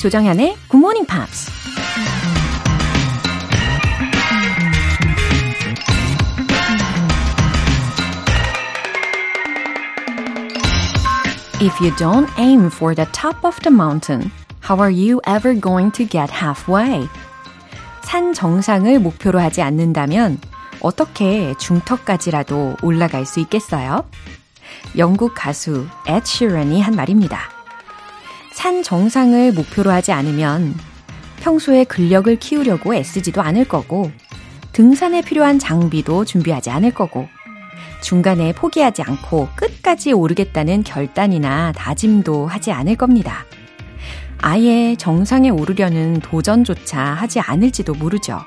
조정현의 Good Morning Pops. If you don't aim for the top of the mountain, how are you ever going to get halfway? 산 정상을 목표로 하지 않는다면 어떻게 중턱까지라도 올라갈 수 있겠어요? 영국 가수 ed sheeran이 한 말입니다. 산 정상을 목표로 하지 않으면 평소에 근력을 키우려고 애쓰지도 않을 거고 등산에 필요한 장비도 준비하지 않을 거고 중간에 포기하지 않고 끝까지 오르겠다는 결단이나 다짐도 하지 않을 겁니다. 아예 정상에 오르려는 도전조차 하지 않을지도 모르죠.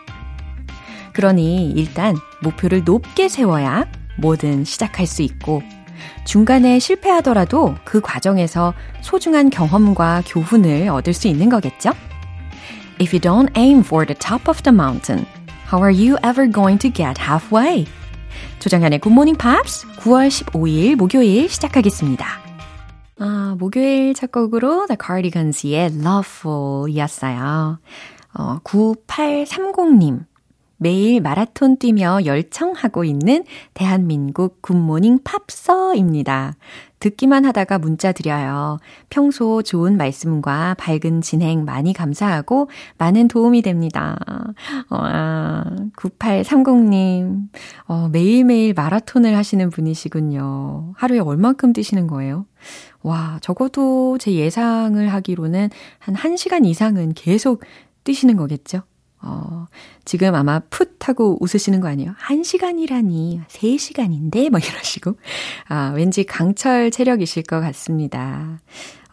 그러니 일단 목표를 높게 세워야 뭐든 시작할 수 있고 중간에 실패하더라도 그 과정에서 소중한 경험과 교훈을 얻을 수 있는 거겠죠? If you don't aim for the top of the mountain, how are you ever going to get halfway? 조정현의 굿모닝 팝스 9월 15일 목요일 시작하겠습니다. 아, 목요일 첫 곡으로 The Cardigans의 Loveful 이었어요. 어, 9830님. 매일 마라톤 뛰며 열청하고 있는 대한민국 굿모닝 팝서입니다. 듣기만 하다가 문자 드려요. 평소 좋은 말씀과 밝은 진행 많이 감사하고 많은 도움이 됩니다. 와, 9830님, 어, 매일매일 마라톤을 하시는 분이시군요. 하루에 얼만큼 뛰시는 거예요? 와, 적어도 제 예상을 하기로는 한 1시간 이상은 계속 뛰시는 거겠죠? 어, 지금 아마 풋 하고 웃으시는 거 아니에요? 한 시간이라니, 세 시간인데? 뭐 이러시고. 아, 왠지 강철 체력이실 것 같습니다.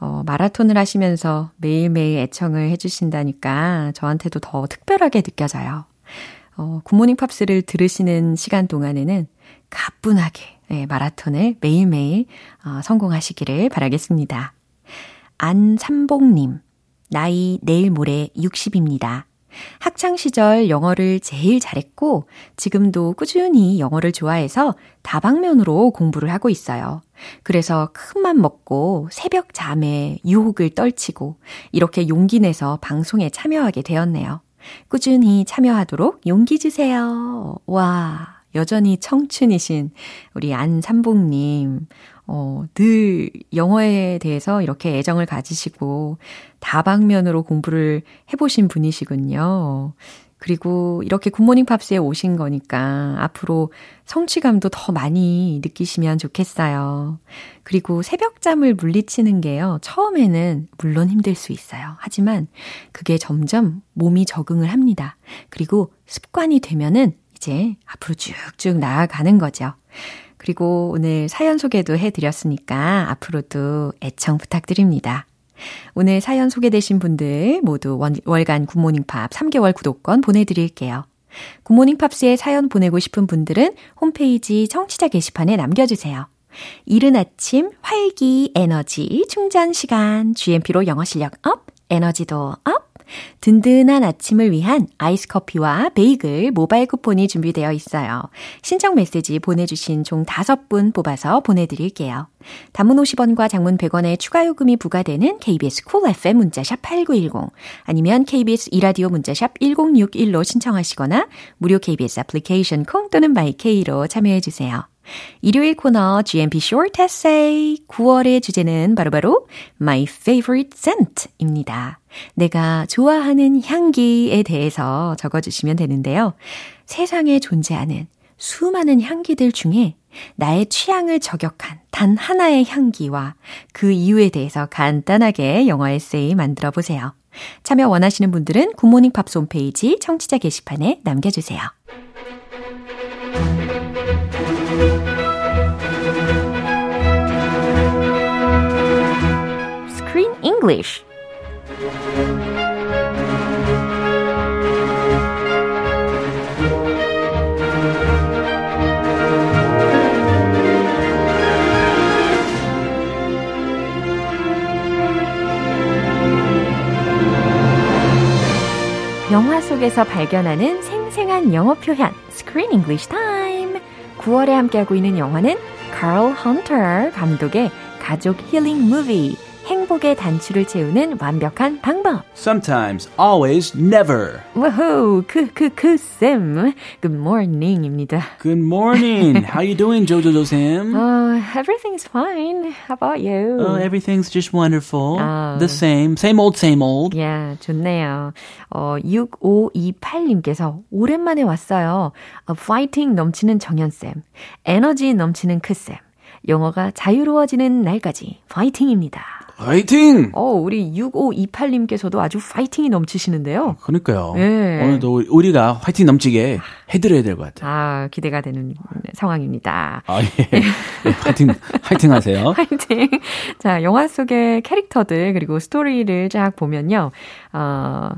어, 마라톤을 하시면서 매일매일 애청을 해주신다니까 저한테도 더 특별하게 느껴져요. 어, 굿모닝 팝스를 들으시는 시간 동안에는 가뿐하게 네, 마라톤을 매일매일 어, 성공하시기를 바라겠습니다. 안삼봉님, 나이 내일 모레 60입니다. 학창시절 영어를 제일 잘했고 지금도 꾸준히 영어를 좋아해서 다방면으로 공부를 하고 있어요. 그래서 큰 맘 먹고 새벽 잠에 유혹을 떨치고 이렇게 용기 내서 방송에 참여하게 되었네요. 꾸준히 참여하도록 용기 주세요. 와, 여전히 청춘이신 우리 안삼봉님. 어, 늘 영어에 대해서 이렇게 애정을 가지시고 다방면으로 공부를 해보신 분이시군요. 그리고 이렇게 굿모닝 팝스에 오신 거니까 앞으로 성취감도 더 많이 느끼시면 좋겠어요. 그리고 새벽잠을 물리치는 게요. 처음에는 물론 힘들 수 있어요. 하지만 그게 점점 몸이 적응을 합니다. 그리고 습관이 되면은 이제 앞으로 쭉쭉 나아가는 거죠. 그리고 오늘 사연 소개도 해드렸으니까 앞으로도 애청 부탁드립니다. 오늘 사연 소개되신 분들 모두 원, 월간 Good Morning Pops 3개월 구독권 보내드릴게요. Good Morning Pops에 사연 보내고 싶은 분들은 홈페이지 청취자 게시판에 남겨주세요. 이른 아침 활기 에너지 충전 시간 GMP로 영어 실력 up, 에너지도 up. 든든한 아침을 위한 아이스 커피와 베이글 모바일 쿠폰이 준비되어 있어요. 신청 메시지 보내주신 총 5분 뽑아서 보내드릴게요. 단문 50원과 장문 100원의 추가 요금이 부과되는 KBS Cool FM 문자샵 8910 아니면 KBS 2라디오 문자샵 1061로 신청하시거나 무료 KBS 애플리케이션 콩 또는 my K로 참여해 주세요. 일요일 코너 GMP Short Essay 9월의 주제는 바로바로 바로 My Favorite Scent입니다. 내가 좋아하는 향기에 대해서 적어주시면 되는데요. 세상에 존재하는 수많은 향기들 중에 나의 취향을 저격한 단 하나의 향기와 그 이유에 대해서 간단하게 영어 에세이 만들어 보세요. 참여 원하시는 분들은 굿모닝 팝스 홈페이지 청취자 게시판에 남겨주세요. English. 영화 속에서 발견하는 생생한 영어 표현 Screen English Time 9월에 함께하고 있는 영화는 Carl Hunter 감독의 가족 힐링 무비 회복의 단추를 채우는 완벽한 방법. Sometimes, always, never. 그, 그, 그, 쌤. Good morning입니다. Good morning. How you doing, Jojo Sam? Uh, everything's fine. How about you? Oh, everything's just wonderful. Oh. The same. Same old, same old. 야, 좋네요. 어, 6528님께서 오랜만에 왔어요. 어, 파이팅 넘치는 정연쌤. 에너지 넘치는 크쌤. 영어가 자유로워지는 날까지 파이팅입니다. 화이팅! 어, 우리 6528님께서도 아주 파이팅이 넘치시는데요. 그러니까요. 네. 오늘도 우리가 화이팅 넘치게 해드려야 될 것 같아요. 아, 기대가 되는 상황입니다. 아, 예. 예, 화이팅, 화이팅 하세요. 파이팅! 자, 영화 속의 캐릭터들 그리고 스토리를 쫙 보면요. 어,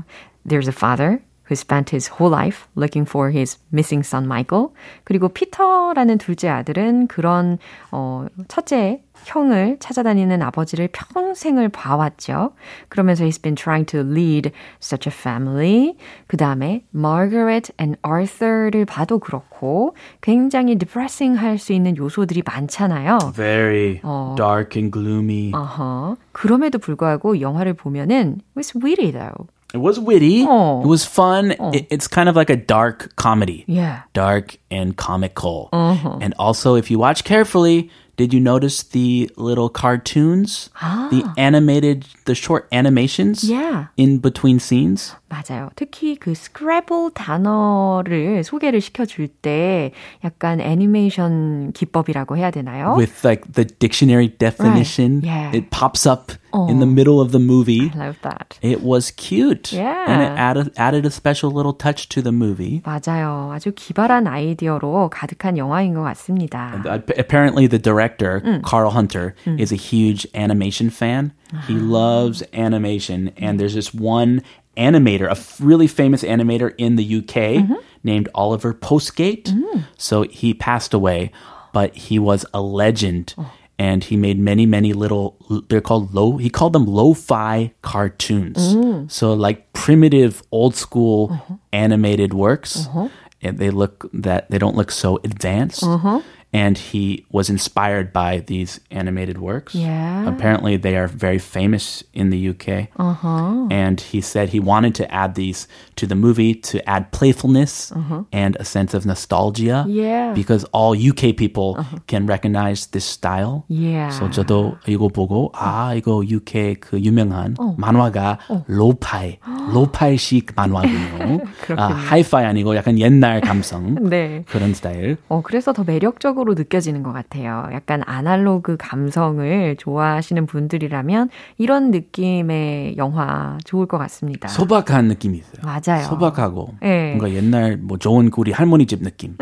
there's a father who spent his whole life looking for his missing son Michael. 그리고 피터라는 둘째 아들은 그런 어, 첫째 형을 찾아다니는 아버지를 평생을 봐왔죠. 그러면서 he's been trying to lead such a family. 그 다음에 Margaret and Arthur를 봐도 그렇고 굉장히 depressing 할 수 있는 요소들이 많잖아요. Very 어. dark and gloomy. 어허. 그럼에도 불구하고 영화를 보면은 it was witty though. It was witty. Oh. It was fun. It, it's kind of like a dark comedy. Yeah. Dark and comical. Uh-huh. And also, if you watch carefully, did you notice the little cartoons? The animated, the short animations Yeah. in between scenes? 맞아요. 특히 그 스크래블 단어를 소개를 시켜줄 때 약간 애니메이션 기법이라고 해야 되나요? With like the dictionary definition, Yeah. it pops up in the middle of the movie. I love that. It was cute. Yeah. And it added, added a special little touch to the movie. 맞아요. 아주 기발한 아이디어로 가득한 영화인 것 같습니다. Uh, Apparently, the director, Carl Hunter, is a huge animation fan. He loves animation. And there's this one animator, a f- really famous animator in the UK named Oliver Postgate. So he passed away, but he was a legend. And he made many, many little, they're called low, he called them lo-fi cartoons. Mm. So like primitive, old school uh-huh. animated works. Uh-huh. And they look that, they don't look so advanced uh-huh. and he was inspired by these animated works. Yeah. Apparently, they are very famous in the UK. Uh-huh. And he said he wanted to add these to the movie to add playfulness and a sense of nostalgia. Yeah. Because all UK people can recognize this style. Yeah. So 저도 이거 보고 아 이거 UK 그 유명한 만화가 로파이 로파이식 만화군요. 아 하이파이 아니고 약간 옛날 감성 네. 그런 스타일. 어, 그래서 더 매력적으로 느껴지는 것 같아요. 약간 아날로그 감성을 좋아하시는 분들이라면 이런 느낌의 영화 좋을 것 같습니다. 소박한 느낌이 있어요. 맞아요. 소박하고 네. 뭔가 옛날 뭐 좋은 우리 할머니 집 느낌.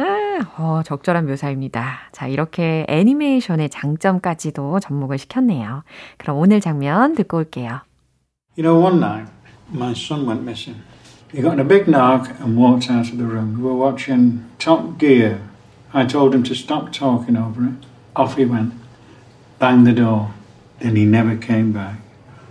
어, 적절한 묘사입니다. 자, 이렇게 애니메이션의 장점까지도 접목을 시켰네요. 그럼 오늘 장면 듣고 올게요. You know, one night my son went missing. He got in a big knock and walked out of the room. We were watching Top Gear. I told him to stop talking over it. Off he went. Banged the door. Then he never came back.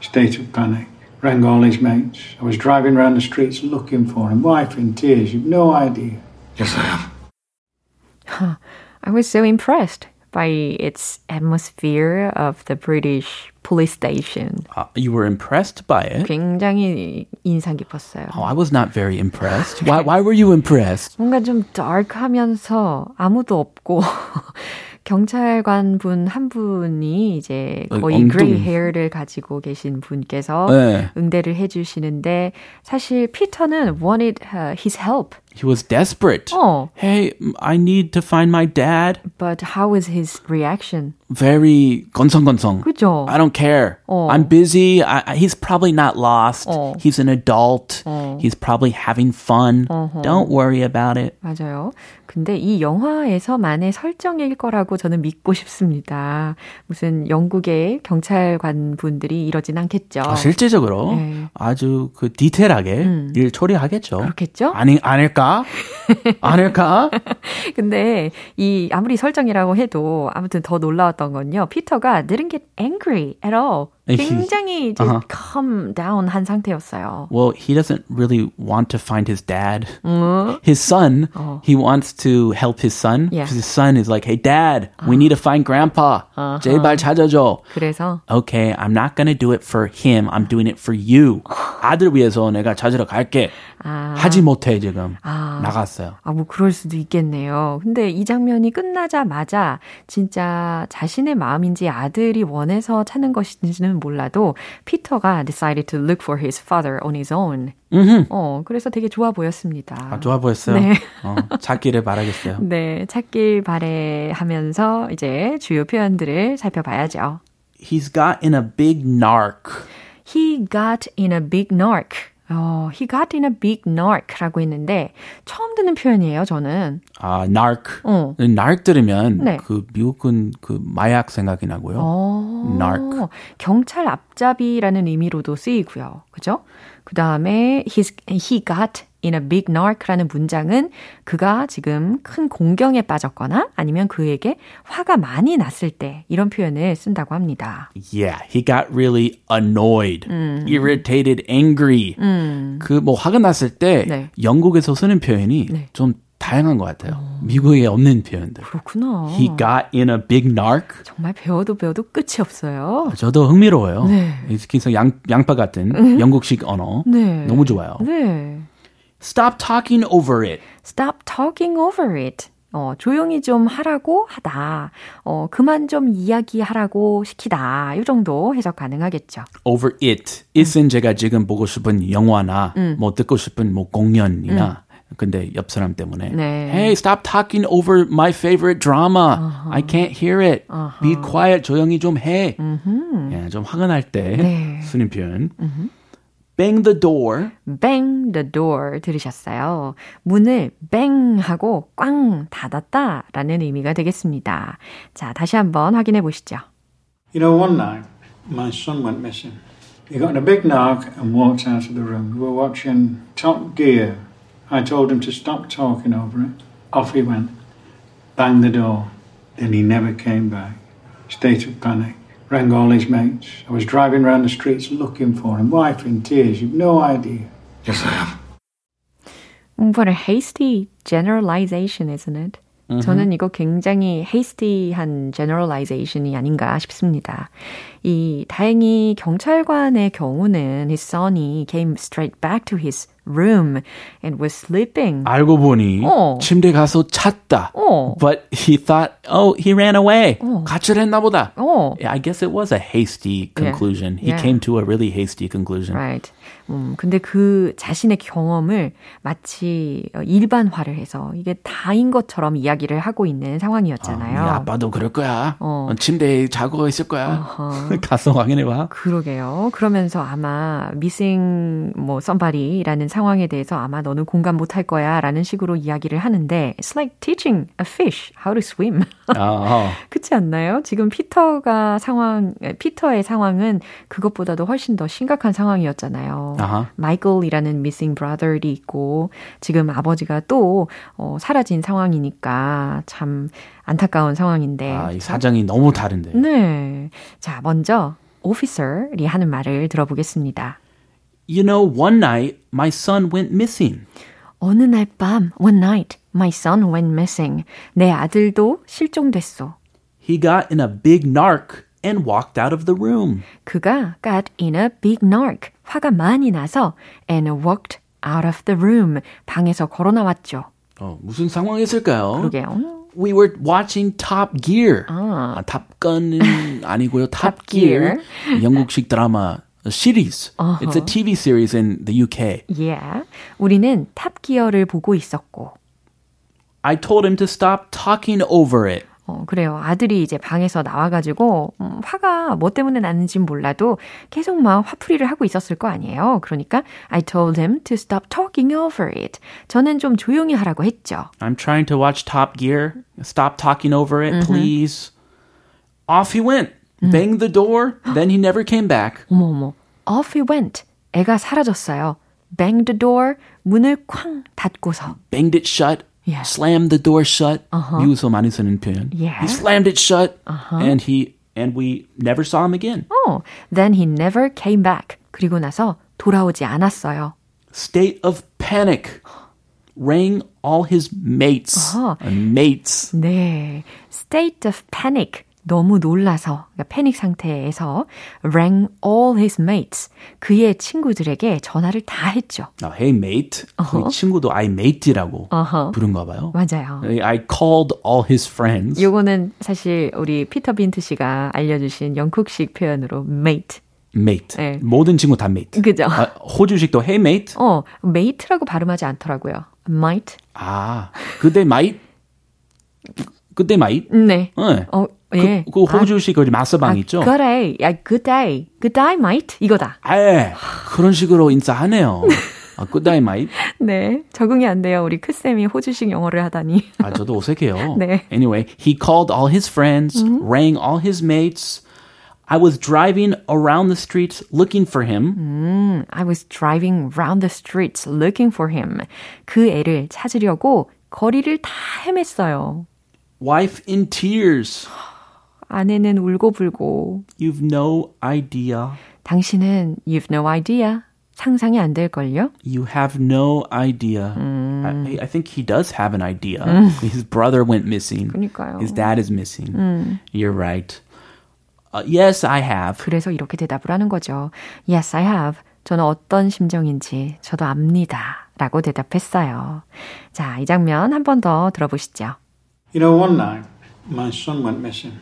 State of panic. Rang all his mates. I was driving around the streets looking for him. Wife in tears. You've no idea. Yes, I have. I was so impressed by its atmosphere of the British police station. Uh, you were impressed by it? 굉장히 인상 깊었어요. Oh, I was not very impressed. Why, why were you impressed? 뭔가 좀 dark하면서 아무도 없고 경찰관 분 한 분이 이제 어, 거의. 그레이 헤어를 가지고 계신 분께서 네. 응대를 해주시는데 사실 피터는 wanted uh, his help. He was desperate. 어, Hey, I need to find my dad. but how was his reaction? Very 건성건성. 그죠? I don't care. 어. I'm busy. I, he's probably not lost. 어. He's an adult. 어. He's probably having fun. Don't worry about it. 맞아요. 근데 이 영화에서만의 설정일 거라고 저는 믿고 싶습니다. 무슨 영국의 경찰관 분들이 이러진 않겠죠. 아, 실제적으로 네. 아주 그 디테일하게 일 처리하겠죠. 그렇겠죠? 아니 아닐까? 아닐까? 근데 이 아무리 설정이라고 해도 아무튼 더 놀라웠던 건요. 피터가 didn't get angry at all 굉장히 이제 uh-huh. calm down 한 상태였어요. Well, he doesn't really want to find his dad. 음. His son, 어. he wants to help his son. Yeah. His son is like, hey, dad, we need to find grandpa. Uh-huh. 제발 찾아줘. 그래서? Okay, I'm not going to do it for him. I'm doing it for you. 아들 위해서 내가 찾으러 갈게. 아. 하지 못해 지금 아. 나갔어요. 아, 뭐 그럴 수도 있겠네요. 근데 이 장면이 끝나자마자 진짜 자신의 마음인지 아들이 원해서 찾는 것인지는 몰라도 피터가 decided to look for his father on his own. 음흠. 어, 그래서 되게 좋아 보였습니다. 아, 좋아 보였어요? 네. 어, 찾기를 바라겠어요. 네, 찾길 바래 하면서 이제 주요 표현들을 살펴봐야죠. He's got in a big narc. He got in a big narc. 어, he got in a big narc라고 했는데 처음 듣는 표현이에요, 저는. 아, narc. 어. narc 들으면 네. 그 미국은 그 마약 생각이 나고요. 어, narc. 경찰 앞잡이라는 의미로도 쓰이고요. 그죠? 그다음에 he's, he got in a big narc라는 문장은 그가 지금 큰 공경에 빠졌거나 아니면 그에게 화가 많이 났을 때 이런 표현을 쓴다고 합니다. Yeah, he got really annoyed, 음. irritated, angry. 음. 그뭐 화가 났을 때 네. 영국에서 쓰는 표현이 네. 좀 다양한 것 같아요. 어. 미국에 없는 표현들. 그렇구나. He got in a big narc. 정말 배워도 배워도 끝이 없어요. 저도 흥미로워요. 네. 특히 양, 양파 같은 음. 영국식 언어. 네. 너무 좋아요. 네. Stop talking over it. Stop talking over it. 어, 조용히 좀 하라고 하다. 어, 그만 좀 이야기하라고 시키다. 이 정도 해석 가능하겠죠. Over it. it은 음. 제가 지금 보고 싶은 영화나 음. 뭐 듣고 싶은 뭐 공연이나 음. 근데 옆 사람 때문에 네. Hey, stop talking over my favorite drama. Uh-huh. I can't hear it. Uh-huh. Be quiet. 조용히 좀 해. Uh-huh. 예, 좀 화가 날때 네. 쓰는 표현. Uh-huh. Bang the door. bang the door 들으셨어요. 문을 bang 하고 꽝 닫았다 라는 의미가 되겠습니다. 자, 다시 한번 확인해 보시죠. You know, one night my son went missing. He got in a big knock and walked out of the room. We were watching Top Gear. I told him to stop talking over it. Off he went. Banged the door. Then he never came back. State of panic. rang all his mates. I was driving around the streets looking for him, wife in tears. You've no idea. Yes, I have. What a hasty generalization, isn't it? Mm-hmm. 저는 이거 굉장히 hasty한 generalization이 아닌가 싶습니다. 이 다행히 경찰관의 경우는 his son이 came straight back to his room and was sleeping. 알고 보니 어. 침대 가서 잤다. 어. But he thought, oh, he ran away. 어. 가출했나 보다. 어. I guess it was a hasty conclusion. Yeah. He yeah. came to a really hasty conclusion. Right. 음, 근데 그 자신의 경험을 마치 일반화를 해서 이게 다인 것처럼 이야기를 하고 있는 상황이었잖아요. 아, 아빠도 그럴 거야. 어. 침대에 자고 있을 거야. 가서 확인해봐. 그러게요. 그러면서 아마 missing 뭐 somebody라는 상황 에 대해서 아마 너는 공감 못할 거야 라는 식으로 이야기를 하는데 it's like teaching a fish how to swim. 아, 그렇지 않나요? 지금 피터가 상황 피터의 상황은 그것보다도 훨씬 더 심각한 상황이었잖아요. 아하. 마이클이라는 missing brother이 있고 지금 아버지가 또 어, 사라진 상황이니까 참 안타까운 상황인데. 아, 이 사정이 너무 다른데. 네. 자, 먼저 officer이 하는 말을 들어보겠습니다. You know, one night my son went missing. 어느 날 밤, one night, my son went missing. 내 아들도 실종됐어. He got in a big narc and walked out of the room. 그가 got in a big narc. 화가 많이 나서 and walked out of the room. 방에서 걸어 나왔죠. 어, 무슨 상황이었을까요? 그러게요. We were watching Top Gear. 아, 아 탑건은 아니고요. Top, Top Gear. Gear. 영국식 드라마 series. Uh-huh. It's a TV series in the UK. Yeah. 우리는 탑기어를 보고 있었고. I told him to stop talking over it. 어, 그래요. 아들이 이제 방에서 나와가지고, 음, 화가 뭐 때문에 났는지는 몰라도 계속 막 화풀이를 하고 있었을 거 아니에요. 그러니까, I told him to stop talking over it. 저는 좀 조용히 하라고 했죠. I'm trying to watch Top Gear. Stop talking over it, please. Off he went. Banged the door. Then he never came back. 어머, 어머. Off he went. 애가 사라졌어요. Banged the door. 문을 쾅 닫고서. Banged it shut. Yeah. Slammed the door shut. Uh-huh. 미국에서 많이 쓰는 표현. Yeah. He slammed it shut. Uh-huh. And he and we never saw him again. Oh, then he never came back. 그리고 나서 돌아오지 않았어요. State of panic. Rang all his mates. 어허. Mates. 네. State of panic. 너무 놀라서, 그러니까 패닉 상태에서 rang all his mates. 그의 친구들에게 전화를 다 했죠. Now, hey mate. 그 친구도 I mate이라고 어허. 부른가 봐요. 맞아요. I called all his friends. 요거는 사실 우리 피터 빈트 씨가 알려주신 영국식 표현으로 mate. mate. 네. 모든 친구 다 mate. 그죠? 아, 호주식도 hey mate. 어, mate라고 발음하지 않더라고요. might. 아, 그때 might? 그때 might? 네. 네. 어, 예. 그, 그 호주식 그 마스방 있죠? 그래. 야, good day. good day, mate. 이거다. 아, 그런 식으로 인사하네요. 아, good day, mate. 네. 적응이 안 돼요. 우리 크쌤이 호주식 영어를 하다니. 아, 저도 어색해요. 네. Anyway, he called all his friends, rang all his mates. I was driving around the streets looking for him. I was driving round the streets looking for him. 그 애를 찾으려고 거리를 다 헤맸어요. Wife in tears. 아내는 울고불고. You've no idea. 당신은 you've no idea. 상상이 안 될걸요? You have no idea. I, I think he does have an idea. His brother went missing. 그러니까요. His dad is missing. You're right. Uh, yes, I have. 그래서 이렇게 대답을 하는 거죠. Yes, I have. 저는 어떤 심정인지 저도 압니다. 라고 대답했어요. 자, 이 장면 한 번 더 들어보시죠. You know, one night my son went missing.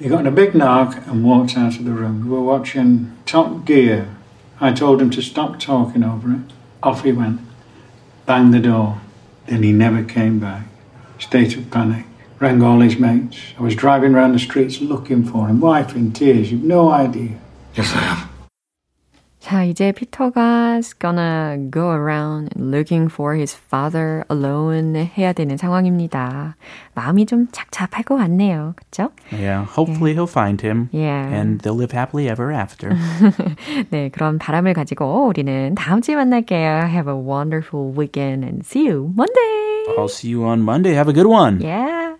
He got in a big knock and walked out of the room. We were watching Top Gear. I told him to stop talking over it. Off he went. Banged the door. Then he never came back. State of panic. Rang all his mates. I was driving around the streets looking for him. Wife in tears. You've no idea. Yes, I have. 자, 이제 피터가 gonna go around looking for his father alone 해야 되는 상황입니다. 마음이 좀 착잡할 것 같네요. 그쵸? Yeah, hopefully he'll find him. Yeah. And they'll live happily ever after. 네, 그런 바람을 가지고 우리는 다음 주에 만날게요. Have a wonderful weekend and see you Monday! I'll see you on Monday. Have a good one. Yeah.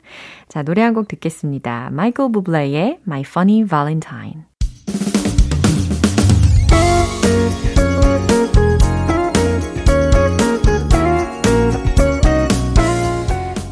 자, 노래 한 곡 듣겠습니다. 마이클 부블레의 My Funny Valentine.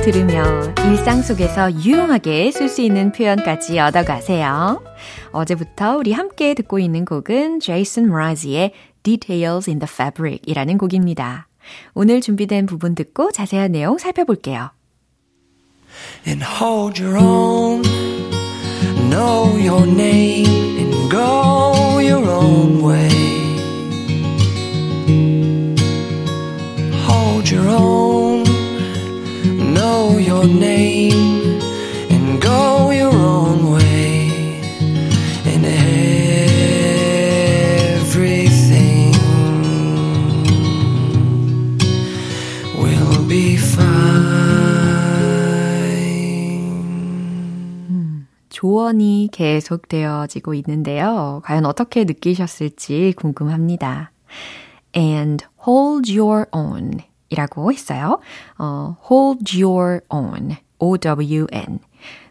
들으며 일상 속에서 유용하게 쓸 수 있는 표현까지 얻어가세요. 어제부터 우리 함께 듣고 있는 곡은 제이슨 브라지의 Details in the Fabric 이라는 곡입니다. 오늘 준비된 부분 듣고 자세한 내용 살펴볼게요. and hold your own. Know your name and go your own way. Your name and go your own way. And everything will be fine. 조언이 계속되어지고 있는데요. 과연 어떻게 느끼셨을지 궁금합니다. And hold your own 이라고 했어요. 어, hold your own. O-W-N.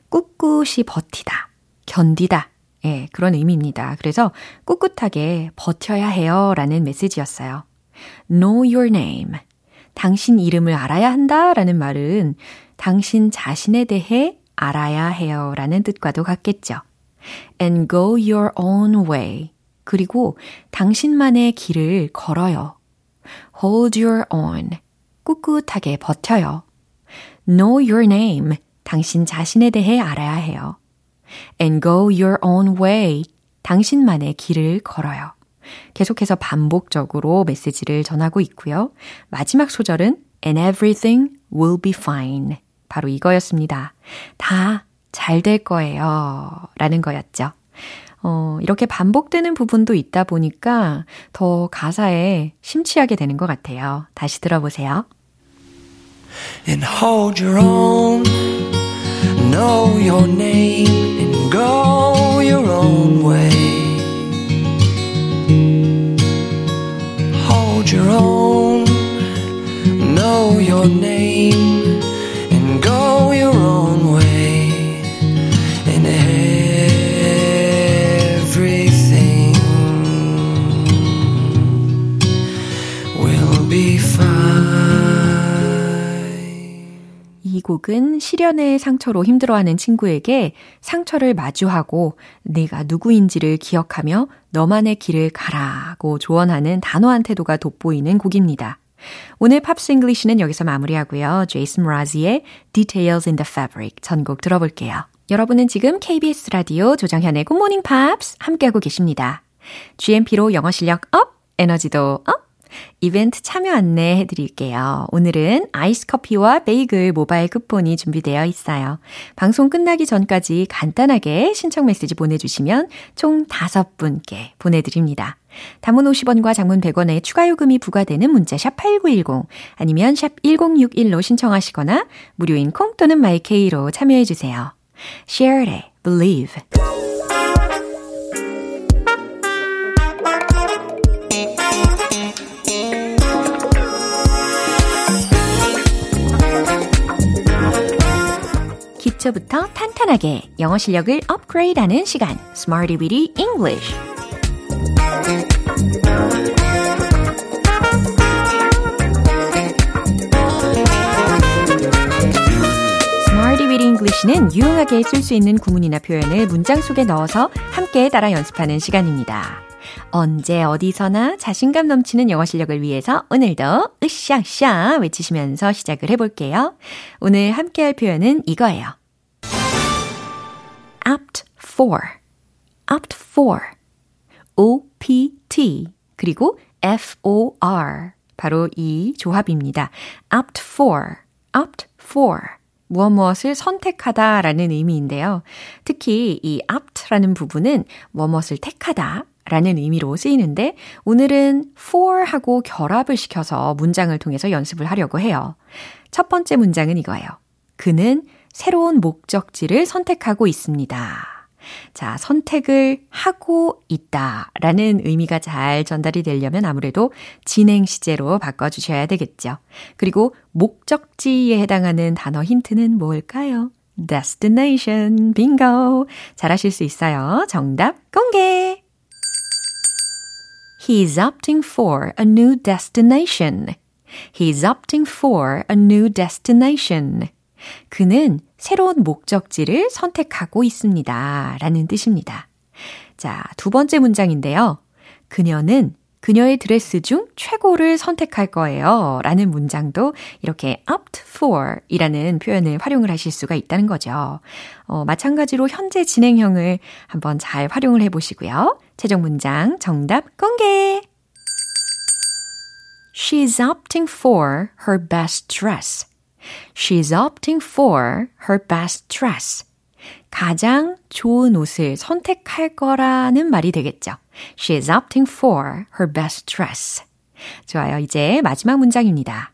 꿋꿋이 버티다. 견디다. 예, 그런 의미입니다. 그래서 꿋꿋하게 버텨야 해요. 라는 메시지였어요. Know your name. 당신 이름을 알아야 한다. 라는 말은 당신 자신에 대해 알아야 해요. 라는 뜻과도 같겠죠. And go your own way. 그리고 당신만의 길을 걸어요. Hold your own. 꿋꿋하게 버텨요. Know your name. 당신 자신에 대해 알아야 해요. And go your own way. 당신만의 길을 걸어요. 계속해서 반복적으로 메시지를 전하고 있고요. 마지막 소절은 And everything will be fine. 바로 이거였습니다. 다 잘 될 거예요. 라는 거였죠. 어, 이렇게 반복되는 부분도 있다 보니까 더 가사에 심취하게 되는 것 같아요. 다시 들어보세요. And hold your own. Know your name and go your own way. Hold your own. Know your name 곡은 시련의 상처로 힘들어하는 친구에게 상처를 마주하고 내가 누구인지를 기억하며 너만의 길을 가라고 조언하는 단호한 태도가 돋보이는 곡입니다. 오늘 Pops English는 여기서 마무리하고요. 제이슨 므라즈의 Details in the Fabric 전곡 들어볼게요. 여러분은 지금 KBS 라디오 조정현의 Morning Pops 함께하고 계십니다. GMP로 영어 실력 up, 에너지도 up, 이벤트 참여 안내 해 드릴게요. 오늘은 아이스 커피와 베이글 모바일 쿠폰이 준비되어 있어요. 방송 끝나기 전까지 간단하게 신청 메시지 보내주시면 총 5분께 보내드립니다. 단문 50원과 장문 100원의 추가 요금이 부과되는 문자 샵 8910 아니면 샵 1061로 신청하시거나 무료인 콩 또는 마이케이로 참여해 주세요. Share it, believe. 기초부터 탄탄하게 영어 실력을 업그레이드하는 시간, Smarty Weedy English. Smarty Weedy English는 유용하게 쓸 수 있는 구문이나 표현을 문장 속에 넣어서 함께 따라 연습하는 시간입니다. 언제 어디서나 자신감 넘치는 영어 실력을 위해서 오늘도 으쌰으쌰 외치시면서 시작을 해볼게요. 오늘 함께 할 표현은 이거예요. Opt for, opt for, O-P-T, 그리고 F-O-R. 바로 이 조합입니다. opt for, opt for. 무엇 무엇을 선택하다 라는 의미인데요. 특히 이 opt라는 부분은 무엇을 택하다 라는 의미로 쓰이는데 오늘은 for 하고 결합을 시켜서 문장을 통해서 연습을 하려고 해요. 첫 번째 문장은 이거예요. 그는 새로운 목적지를 선택하고 있습니다. 자, 선택을 하고 있다 라는 의미가 잘 전달이 되려면 아무래도 진행 시제로 바꿔주셔야 되겠죠. 그리고 목적지에 해당하는 단어 힌트는 뭘까요? destination, bingo. 잘하실 수 있어요. 정답 공개! He's opting for a new destination. He's opting for a new destination. 그는 새로운 목적지를 선택하고 있습니다. 라는 뜻입니다. 자, 두 번째 문장인데요. 그녀는 그녀의 드레스 중 최고를 선택할 거예요. 라는 문장도 이렇게 opt for 이라는 표현을 활용을 하실 수가 있다는 거죠. 어, 마찬가지로 현재 진행형을 한번 잘 활용을 해 보시고요. 최종 문장 정답 공개! She's opting for her best dress. She's opting for her best dress. 가장 좋은 옷을 선택할 거라는 말이 되겠죠. She's opting for her best dress. 좋아요. 이제 마지막 문장입니다.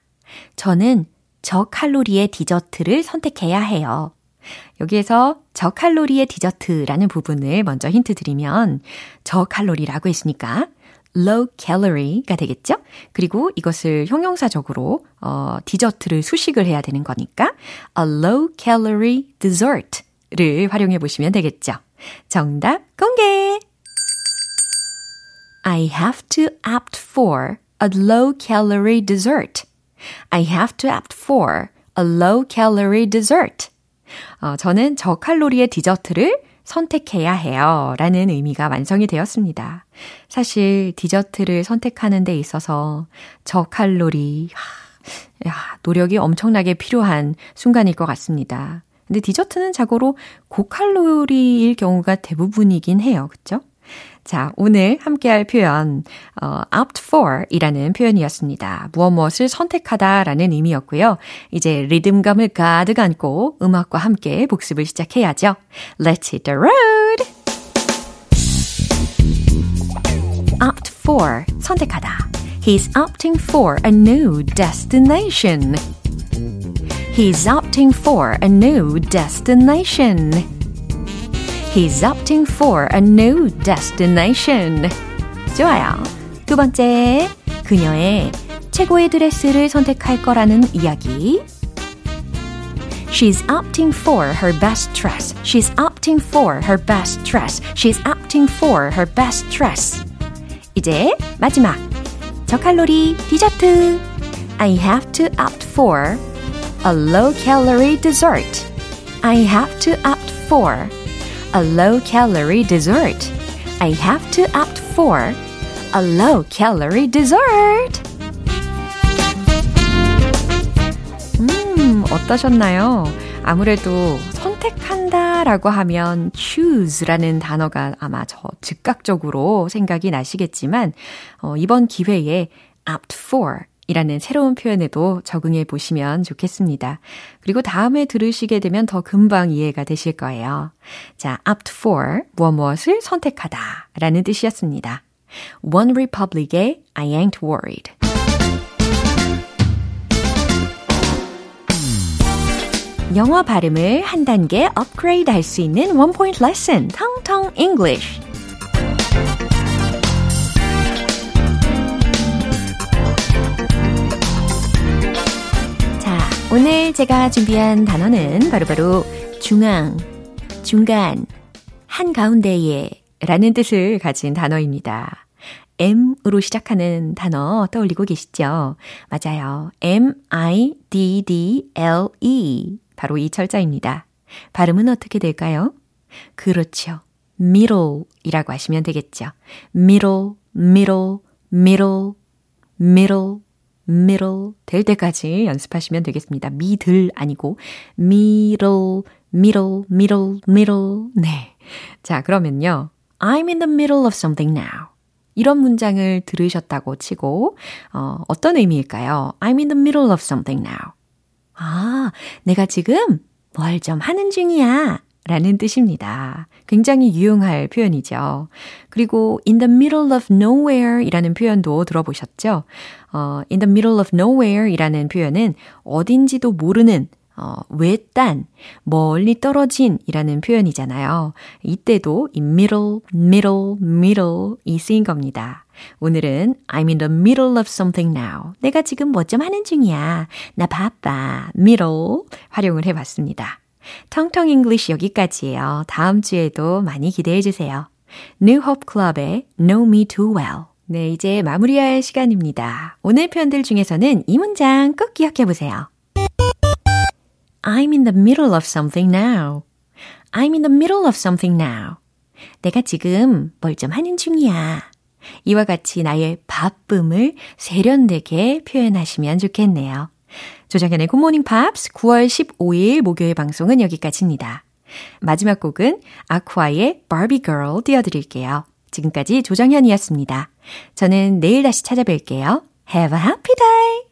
저는 저칼로리의 디저트를 선택해야 해요. 여기에서 저칼로리의 디저트라는 부분을 먼저 힌트 드리면 저칼로리라고 했으니까 low calorie가 되겠죠? 그리고 이것을 형용사적으로 어, 디저트를 수식을 해야 되는 거니까 a low calorie dessert를 활용해 보시면 되겠죠. 정답 공개! I have to opt for a low calorie dessert. I have to opt for a low calorie dessert. 어, 저는 저칼로리의 디저트를 선택해야 해요. 라는 의미가 완성이 되었습니다. 사실 디저트를 선택하는 데 있어서 저칼로리, 야, 노력이 엄청나게 필요한 순간일 것 같습니다. 근데 디저트는 자고로 고칼로리일 경우가 대부분이긴 해요. 그쵸? 자, 오늘 함께 할 표현, 어, opt for 이라는 표현이었습니다. 무엇 무엇을 선택하다 라는 의미였고요. 이제 리듬감을 가득 안고 음악과 함께 복습을 시작해야죠. Let's hit the road! opt for, 선택하다. He's opting for a new destination. He's opting for a new destination. He's opting for a new destination. 좋아요. 두 번째, 그녀의 최고의 드레스를 선택할 거라는 이야기. She's opting for her best dress. She's opting for her best dress. She's opting for her best dress. 이제 마지막. 저칼로리 디저트. I have to opt for a low calorie dessert. I have to opt for a low calorie dessert. I have to opt for a low calorie dessert. 음, 어떠셨나요? 아무래도 선택한다 라고 하면 choose라는 단어가 아마 저 즉각적으로 생각이 나시겠지만, 어, 이번 기회에 opt for 이라는 새로운 표현에도 적응해 보시면 좋겠습니다. 그리고 다음에 들으시게 되면 더 금방 이해가 되실 거예요. 자, opt for, 무엇 무엇을 선택하다 라는 뜻이었습니다. One Republic의 I ain't worried. 영어 발음을 한 단계 업그레이드 할 수 있는 원 포인트 레슨, 텅텅 English. 오늘 제가 준비한 단어는 바로바로 바로 중앙, 중간, 한가운데에 라는 뜻을 가진 단어입니다. M으로 시작하는 단어 떠올리고 계시죠? 맞아요. M-I-D-D-L-E. 바로 이 철자입니다. 발음은 어떻게 될까요? 그렇죠. middle 이라고 하시면 되겠죠. middle, middle, middle, middle, middle 될 때까지 연습하시면 되겠습니다. 미들 아니고 middle, middle, middle, middle. 네. 자, 그러면요. I'm in the middle of something now. 이런 문장을 들으셨다고 치고 어, 어떤 의미일까요? I'm in the middle of something now. 아, 내가 지금 뭘 좀 하는 중이야. 라는 뜻입니다. 굉장히 유용할 표현이죠. 그리고 in the middle of nowhere 이라는 표현도 들어보셨죠? 어, in the middle of nowhere 이라는 표현은 어딘지도 모르는 어, 외딴, 멀리 떨어진 이라는 표현이잖아요. 이때도 이 middle, middle, middle 이 쓰인 겁니다. 오늘은 I'm in the middle of something now. 내가 지금 뭐 좀 하는 중이야. 나 바빠. middle 활용을 해봤습니다. 텅텅 English 여기까지예요. 다음 주에도 많이 기대해 주세요. New Hope Club의 Know Me Too Well. 네, 이제 마무리할 시간입니다. 오늘 표현들 중에서는 이 문장 꼭 기억해 보세요. I'm in the middle of something now. I'm in the middle of something now. 내가 지금 뭘 좀 하는 중이야. 이와 같이 나의 바쁨을 세련되게 표현하시면 좋겠네요. 조정현의 굿모닝 팝스 9월 15일 목요일 방송은 여기까지입니다. 마지막 곡은 아쿠아의 Barbie Girl 띄워드릴게요. 지금까지 조정현이었습니다. 저는 내일 다시 찾아뵐게요. Have a happy day!